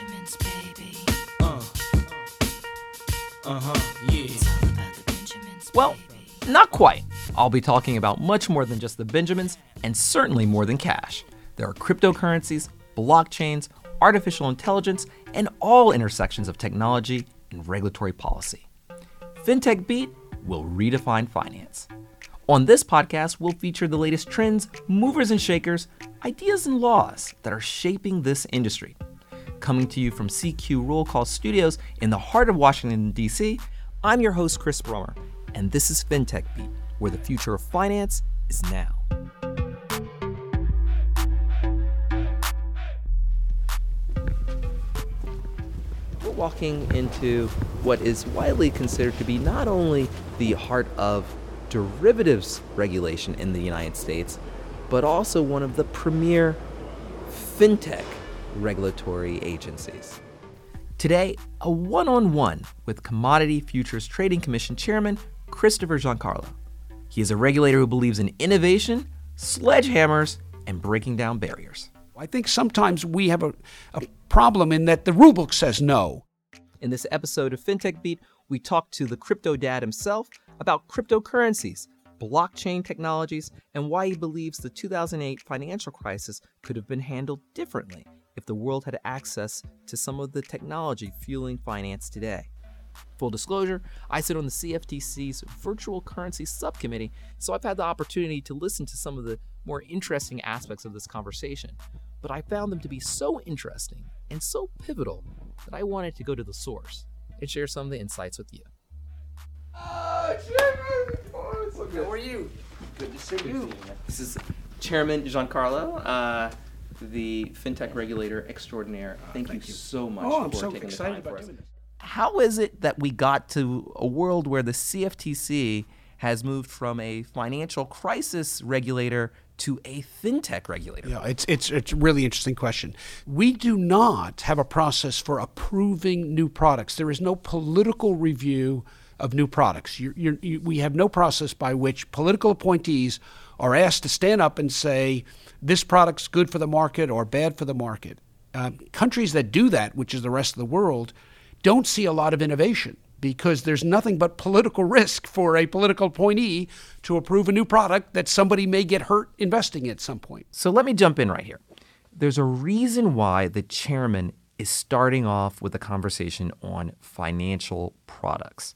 Benjamins, baby. Uh. Uh-huh, yeah. It's all about the Benjamins, Well, baby. not quite. I'll be talking about much more than just the Benjamins, and certainly more than cash. There are cryptocurrencies, blockchains, artificial intelligence, and all intersections of technology and regulatory policy. FinTech Beat will redefine finance. On this podcast, we'll feature the latest trends, movers and shakers, ideas and laws that are shaping this industry. Coming to you from CQ Roll Call Studios in the heart of Washington, D.C., I'm your host, Chris Brummer, and this is FinTech Beat, where the future of finance is now. We're walking into what is widely considered to be not only the heart of derivatives regulation in the United States, but also one of the premier fintech regulatory agencies. Today, a one on one with Commodity Futures Trading Commission Chairman Christopher Giancarlo. He is a regulator who believes in innovation, sledgehammers, and breaking down barriers. I think sometimes we have a, a problem in that the rulebook says no. In this episode of FinTech Beat, we talk to the crypto dad himself about cryptocurrencies, blockchain technologies, and why he believes the 2008 financial crisis could have been handled differently if the world had access to some of the technology fueling finance today. Full disclosure, I sit on the CFTC's Virtual Currency Subcommittee, so I've had the opportunity to listen to some of the more interesting aspects of this conversation. But I found them to be so interesting and so pivotal that I wanted to go to the source and share some of the insights with you. Oh, Chairman! Oh, so How are you? Good to see you. This is Chairman Giancarlo, uh, the fintech regulator extraordinaire. Ah, thank, you, so oh, much Oh, I'm for so taking excited the time about for us. doing this. How is it that we got to a world where the CFTC has moved from a financial crisis regulator to a fintech regulator? Yeah, it's it's it's a really interesting question. We do not have a process for approving new products. There is no political review of new products. You're, you're, you, we have no process by which political appointees are asked to stand up and say this product's good for the market or bad for the market. Um, countries that do that, which is the rest of the world, don't see a lot of innovation because there's nothing but political risk for a political appointee to approve a new product that somebody may get hurt investing at some point. So let me jump in right here. There's a reason why the chairman is starting off with a conversation on financial products.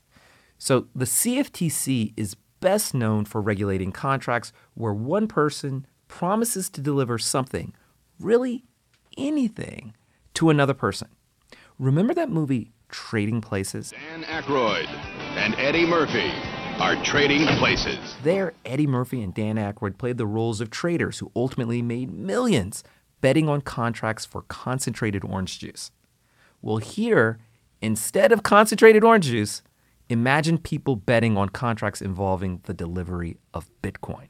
So the CFTC is best known for regulating contracts where one person promises to deliver something, really anything, to another person. Remember that movie Trading Places? Dan Aykroyd and Eddie Murphy are trading places. There, Eddie Murphy and Dan Aykroyd played the roles of traders who ultimately made millions betting on contracts for concentrated orange juice. Well, here, instead of concentrated orange juice, imagine people betting on contracts involving the delivery of Bitcoin.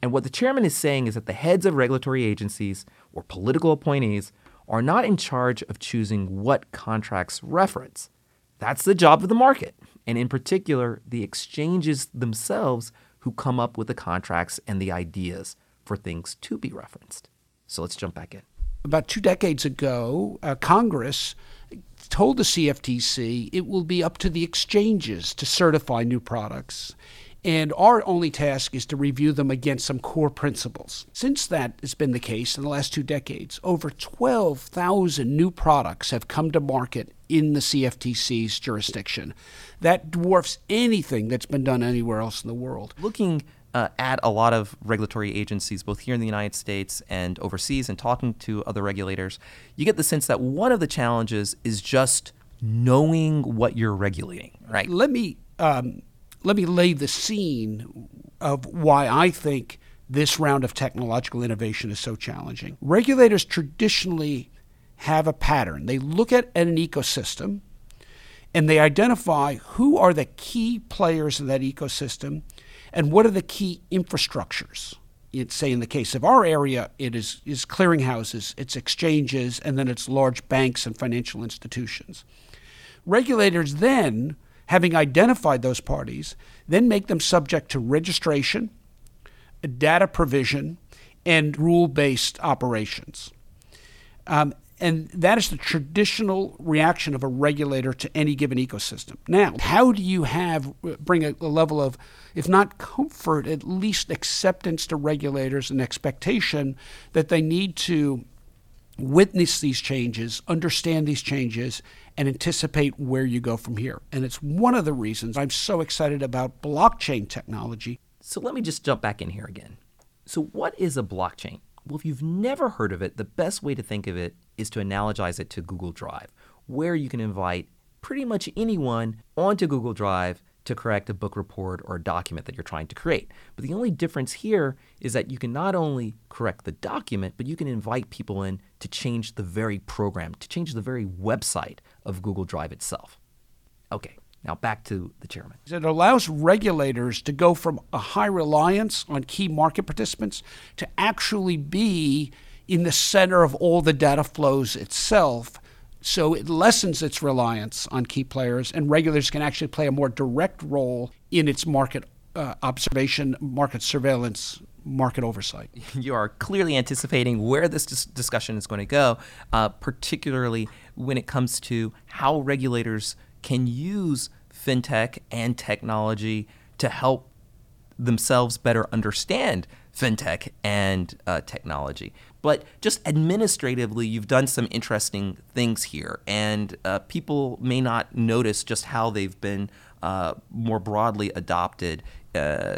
And what the chairman is saying is that the heads of regulatory agencies or political appointees are not in charge of choosing what contracts reference. That's the job of the market, and in particular, the exchanges themselves who come up with the contracts and the ideas for things to be referenced. So let's jump back in. About two decades ago, uh, Congress told the CFTC it will be up to the exchanges to certify new products. And our only task is to review them against some core principles. Since that has been the case in the last two decades, over 12,000 new products have come to market in the CFTC's jurisdiction. That dwarfs anything that's been done anywhere else in the world. looking uh, at a lot of regulatory agencies, both here in the United States and overseas, and talking to other regulators, you get the sense that one of the challenges is just knowing what you're regulating, right? Let me um, let me lay the scene of why I think this round of technological innovation is so challenging. Regulators traditionally have a pattern. They look at an ecosystem and they identify who are the key players in that ecosystem and what are the key infrastructures. Say in the case of our area, it is, is clearinghouses, it's exchanges, and then it's large banks and financial institutions. Regulators then, having identified those parties, then make them subject to registration, data provision, and rule based operations. Um, And that is the traditional reaction of a regulator to any given ecosystem. Now, how do you have bring a, a level of, if not comfort, at least acceptance to regulators and expectation that they need to witness these changes, understand these changes, and anticipate where you go from here. And it's one of the reasons I'm so excited about blockchain technology. So let me just jump back in here again. So, what is a blockchain? Well, if you've never heard of it, the best way to think of it is to analogize it to Google Drive, where you can invite pretty much anyone onto Google Drive to correct a book report or a document that you're trying to create. But the only difference here is that you can not only correct the document, but you can invite people in to change the very program, to change the very website of Google Drive itself. Okay, now back to the chairman. It allows regulators to go from a high reliance on key market participants to actually be in the center of all the data flows itself so it lessens its reliance on key players, and regulators can actually play a more direct role in its market uh, observation, market surveillance, market oversight. You are clearly anticipating where this dis- discussion is going to go, uh, particularly when it comes to how regulators can use fintech and technology to help themselves better understand fintech and uh, technology. But just administratively, you've done some interesting things here, and uh, people may not notice just how they've been uh, more broadly adopted. Uh,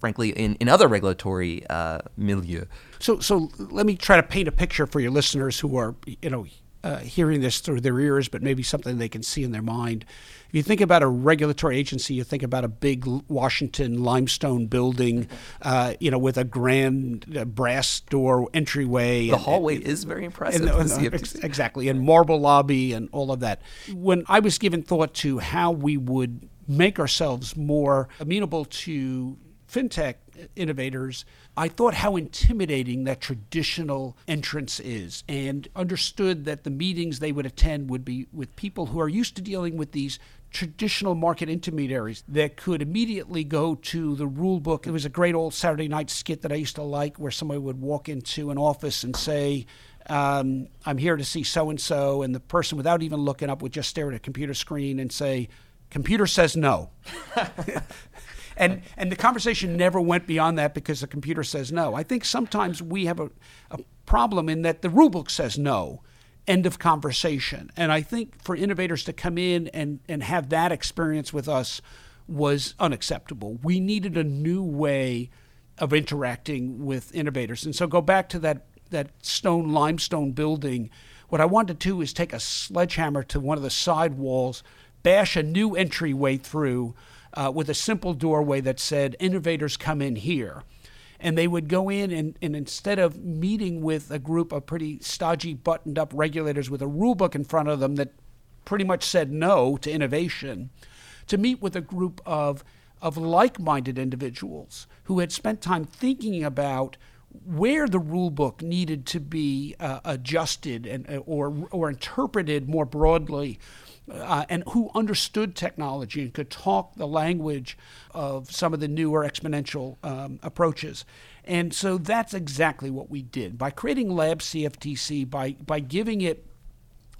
frankly, in, in other regulatory uh, milieu. So, so let me try to paint a picture for your listeners who are, you know, uh, hearing this through their ears, but maybe something they can see in their mind. If you think about a regulatory agency, you think about a big Washington limestone building, uh, you know, with a grand uh, brass door entryway. The and, hallway and, is very impressive. And, exactly, and marble lobby and all of that. When I was given thought to how we would make ourselves more amenable to fintech innovators, I thought how intimidating that traditional entrance is and understood that the meetings they would attend would be with people who are used to dealing with these traditional market intermediaries that could immediately go to the rule book. It was a great old Saturday night skit that I used to like where somebody would walk into an office and say, um, I'm here to see so and so, and the person, without even looking up, would just stare at a computer screen and say, Computer says no. and and the conversation never went beyond that because the computer says no. I think sometimes we have a, a problem in that the rulebook says no. End of conversation. And I think for innovators to come in and, and have that experience with us was unacceptable. We needed a new way of interacting with innovators. And so go back to that that stone limestone building. What I wanted to do is take a sledgehammer to one of the side walls, bash a new entryway through uh, with a simple doorway that said, Innovators come in here. And they would go in, and, and instead of meeting with a group of pretty stodgy, buttoned up regulators with a rule book in front of them that pretty much said no to innovation, to meet with a group of, of like minded individuals who had spent time thinking about where the rule book needed to be uh, adjusted and, uh, or, or interpreted more broadly uh, and who understood technology and could talk the language of some of the newer exponential um, approaches. And so that's exactly what we did. By creating Lab CFTC, by, by giving it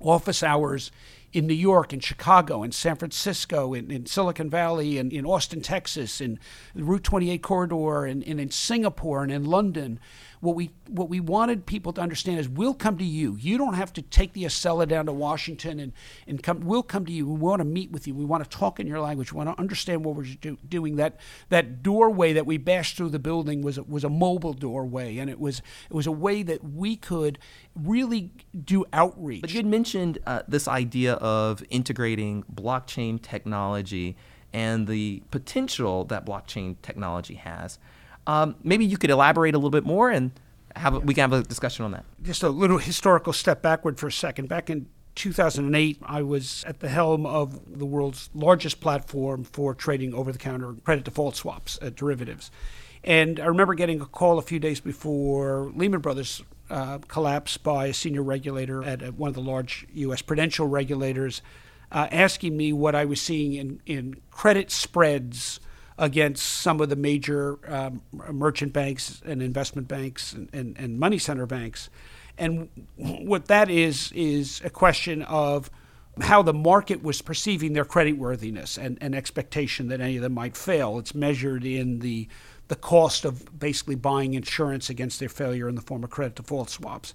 office hours in New York, in Chicago, in San Francisco, in, in Silicon Valley, in, in Austin, Texas, in the Route 28 corridor, and, and in Singapore, and in London, what we what we wanted people to understand is we'll come to you. You don't have to take the Acela down to Washington and, and come. We'll come to you. We want to meet with you. We want to talk in your language. We want to understand what we're do, doing. That that doorway that we bashed through the building was was a mobile doorway, and it was it was a way that we could really do outreach. But you had mentioned uh, this idea of integrating blockchain technology and the potential that blockchain technology has. Um, maybe you could elaborate a little bit more and have a, we can have a discussion on that. Just a little historical step backward for a second. Back in 2008, I was at the helm of the world's largest platform for trading over the counter credit default swaps, uh, derivatives. And I remember getting a call a few days before Lehman Brothers uh, collapse by a senior regulator at uh, one of the large U.S. prudential regulators, uh, asking me what I was seeing in, in credit spreads against some of the major um, merchant banks and investment banks and, and, and, money center banks. And what that is is a question of how the market was perceiving their creditworthiness and, and expectation that any of them might fail. It's measured in the the cost of basically buying insurance against their failure in the form of credit default swaps.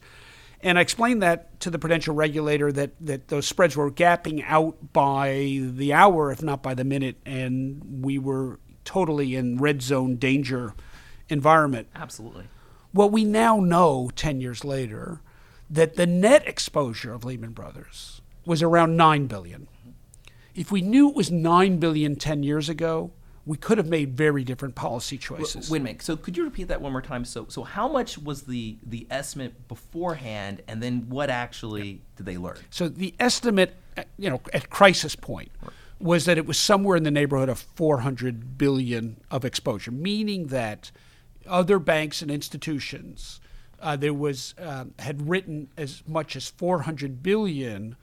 And I explained that to the prudential regulator that, that those spreads were gapping out by the hour, if not by the minute, and we were totally in red zone danger environment. Absolutely. Well, we now know 10 years later that the net exposure of Lehman Brothers was around 9 billion. If we knew it was 9 billion 10 years ago, we could have made very different policy choices. Wait a minute. So could you repeat that one more time? So so how much was the the estimate beforehand, and then what actually did they learn? So the estimate, uh, you know, at crisis point was that it was somewhere in the neighborhood of 400 billion of exposure, meaning that other banks and institutions uh, there was um, had written as much as 400 billion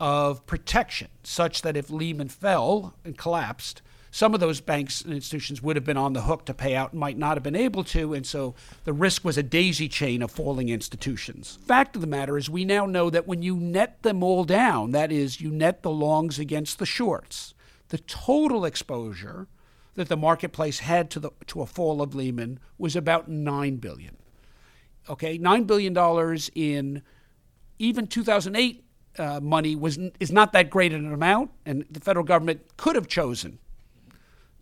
of protection, such that if Lehman fell and collapsed, some of those banks and institutions would have been on the hook to pay out and might not have been able to, and so the risk was a daisy chain of falling institutions. Fact of the matter is, we now know that when you net them all down, that is, you net the longs against the shorts, the total exposure that the marketplace had to the to a fall of Lehman was about nine billion. Okay, nine billion dollars in even 2008 uh, money was is not that great an amount, and the federal government could have chosen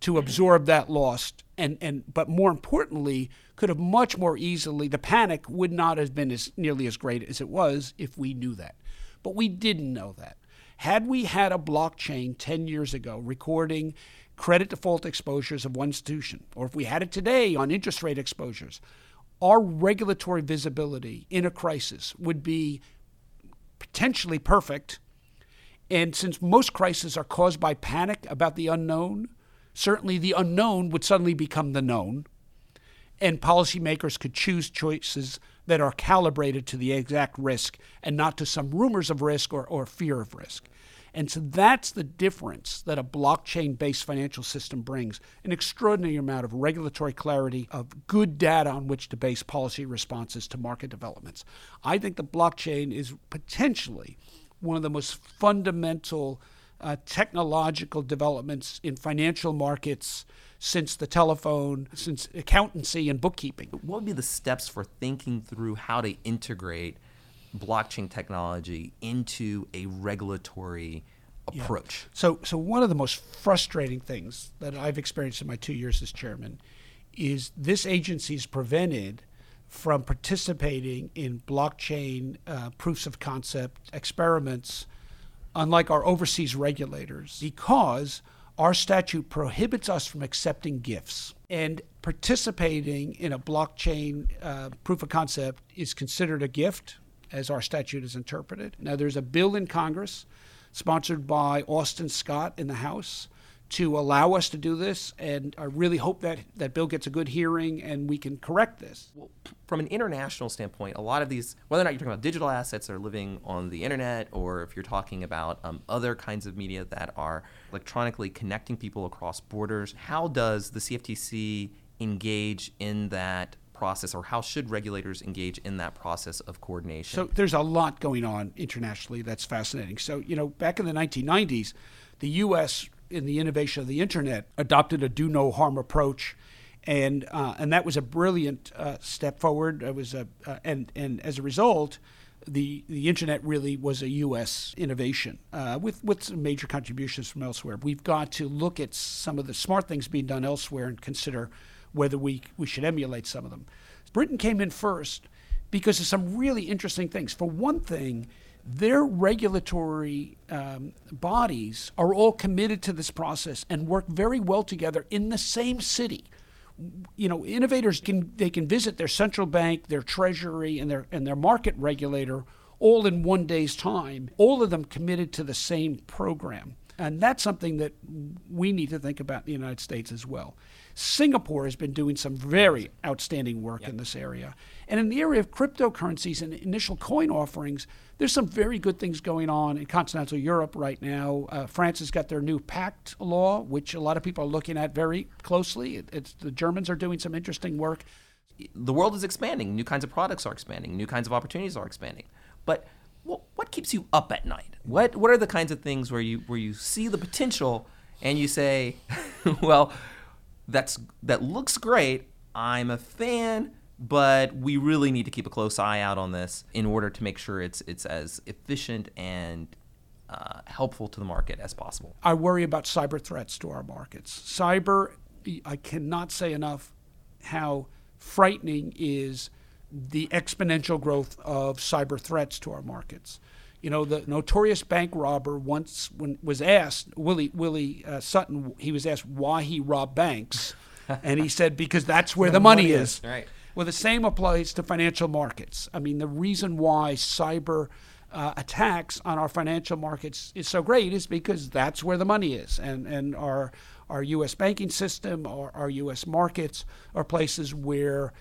to absorb that loss and, and but more importantly could have much more easily the panic would not have been as nearly as great as it was if we knew that. But we didn't know that. Had we had a blockchain 10 years ago recording credit default exposures of one institution or if we had it today on interest rate exposures our regulatory visibility in a crisis would be potentially perfect. And since most crises are caused by panic about the unknown certainly the unknown would suddenly become the known, and policymakers could choose choices that are calibrated to the exact risk and not to some rumors of risk or, or fear of risk. And so that's the difference that a blockchain based financial system brings an extraordinary amount of regulatory clarity, of good data on which to base policy responses to market developments. I think the blockchain is potentially one of the most fundamental uh, technological developments in financial markets since the telephone, since accountancy and bookkeeping. What would be the steps for thinking through how to integrate blockchain technology into a regulatory approach? Yeah. So, so one of the most frustrating things that I've experienced in my two years as chairman is this agency is prevented from participating in blockchain uh, proofs of concept experiments unlike our overseas regulators, because our statute prohibits us from accepting gifts. And participating in a blockchain uh, proof of concept is considered a gift, as our statute is interpreted. Now, there's a bill in Congress sponsored by Austin Scott in the House to allow us to do this, and I really hope that that bill gets a good hearing and we can correct this. Well, from an international standpoint, a lot of these, whether or not you're talking about digital assets that are living on the internet, or if you're talking about um, other kinds of media that are electronically connecting people across borders, how does the CFTC engage in that process, or how should regulators engage in that process of coordination? So there's a lot going on internationally that's fascinating. So, you know, back in the 1990s, the U.S in the innovation of the internet, adopted a do no harm approach. And, uh, and that was a brilliant uh, step forward. It was a, uh, and, and as a result, the, the internet really was a U.S. innovation uh, with, with some major contributions from elsewhere. We've got to look at some of the smart things being done elsewhere and consider whether we, we should emulate some of them. Britain came in first because of some really interesting things. For one thing, their regulatory um, bodies are all committed to this process and work very well together in the same city. You know, innovators can they can visit their central bank, their treasury, and their and their market regulator all in one day's time. All of them committed to the same program. And that's something that we need to think about in the United States as well. Singapore has been doing some very outstanding work yep. in this area. And in the area of cryptocurrencies and initial coin offerings, there's some very good things going on in continental Europe right now. Uh, France has got their new PACTE law, which a lot of people are looking at very closely. It, the Germans are doing some interesting work. The world is expanding. New kinds of products are expanding. New kinds of opportunities are expanding. But what, what keeps you up at night? What what are the kinds of things where you where you see the potential and you say, well, that's that looks great. I'm a fan, but we really need to keep a close eye out on this in order to make sure it's it's as efficient and uh, helpful to the market as possible. I worry about cyber threats to our markets. Cyber, I cannot say enough how frightening is the exponential growth of cyber threats to our markets. You know, the notorious bank robber once when was asked Willie Willie uh, Sutton, he was asked why he robbed banks, and he said because that's where the money, is. Right. Well, the same applies to financial markets. I mean, the reason why cyber uh, attacks on our financial markets is so great is because that's where the money is, and and our our U.S. banking system, our, our U.S. markets are places where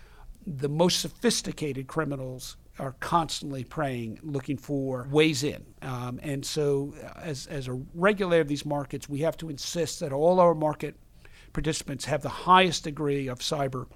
the most sophisticated criminals are constantly preying, looking for ways in. Um, and so, as, as a regulator of these markets, we have to insist that all our market participants have the highest degree of cyber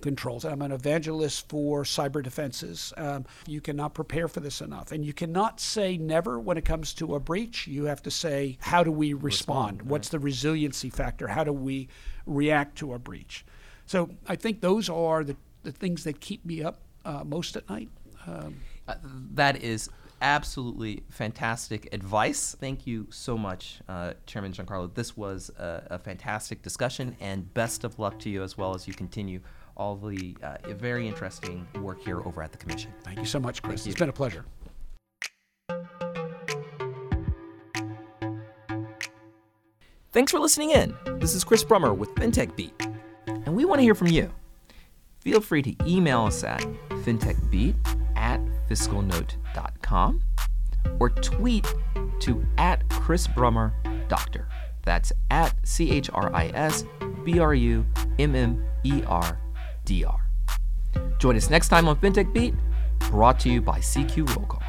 controls. I'm an evangelist for cyber defenses. Um, you cannot prepare for this enough. And you cannot say never when it comes to a breach. You have to say, how do we respond? respond What's the resiliency factor? How do we react to a breach? So I think those are the, the things that keep me up uh, most at night. Um, uh, that is absolutely fantastic advice. Thank you so much, uh, Chairman Giancarlo. This was a, a, fantastic discussion, and best of luck to you as well as you continue all the uh, very interesting work here over at the Commission. Thank you so much, Chris. It's been a pleasure. Thanks for listening in. This is Chris Brummer with FinTech Beat, and we want to hear from you. Feel free to email us at fintechbeat at fiscalnote.com or tweet to at Chris Brummer Doctor. That's at C H R I S B R U M M E R D R. Join us next time on FinTech Beat, brought to you by CQ Roll Call.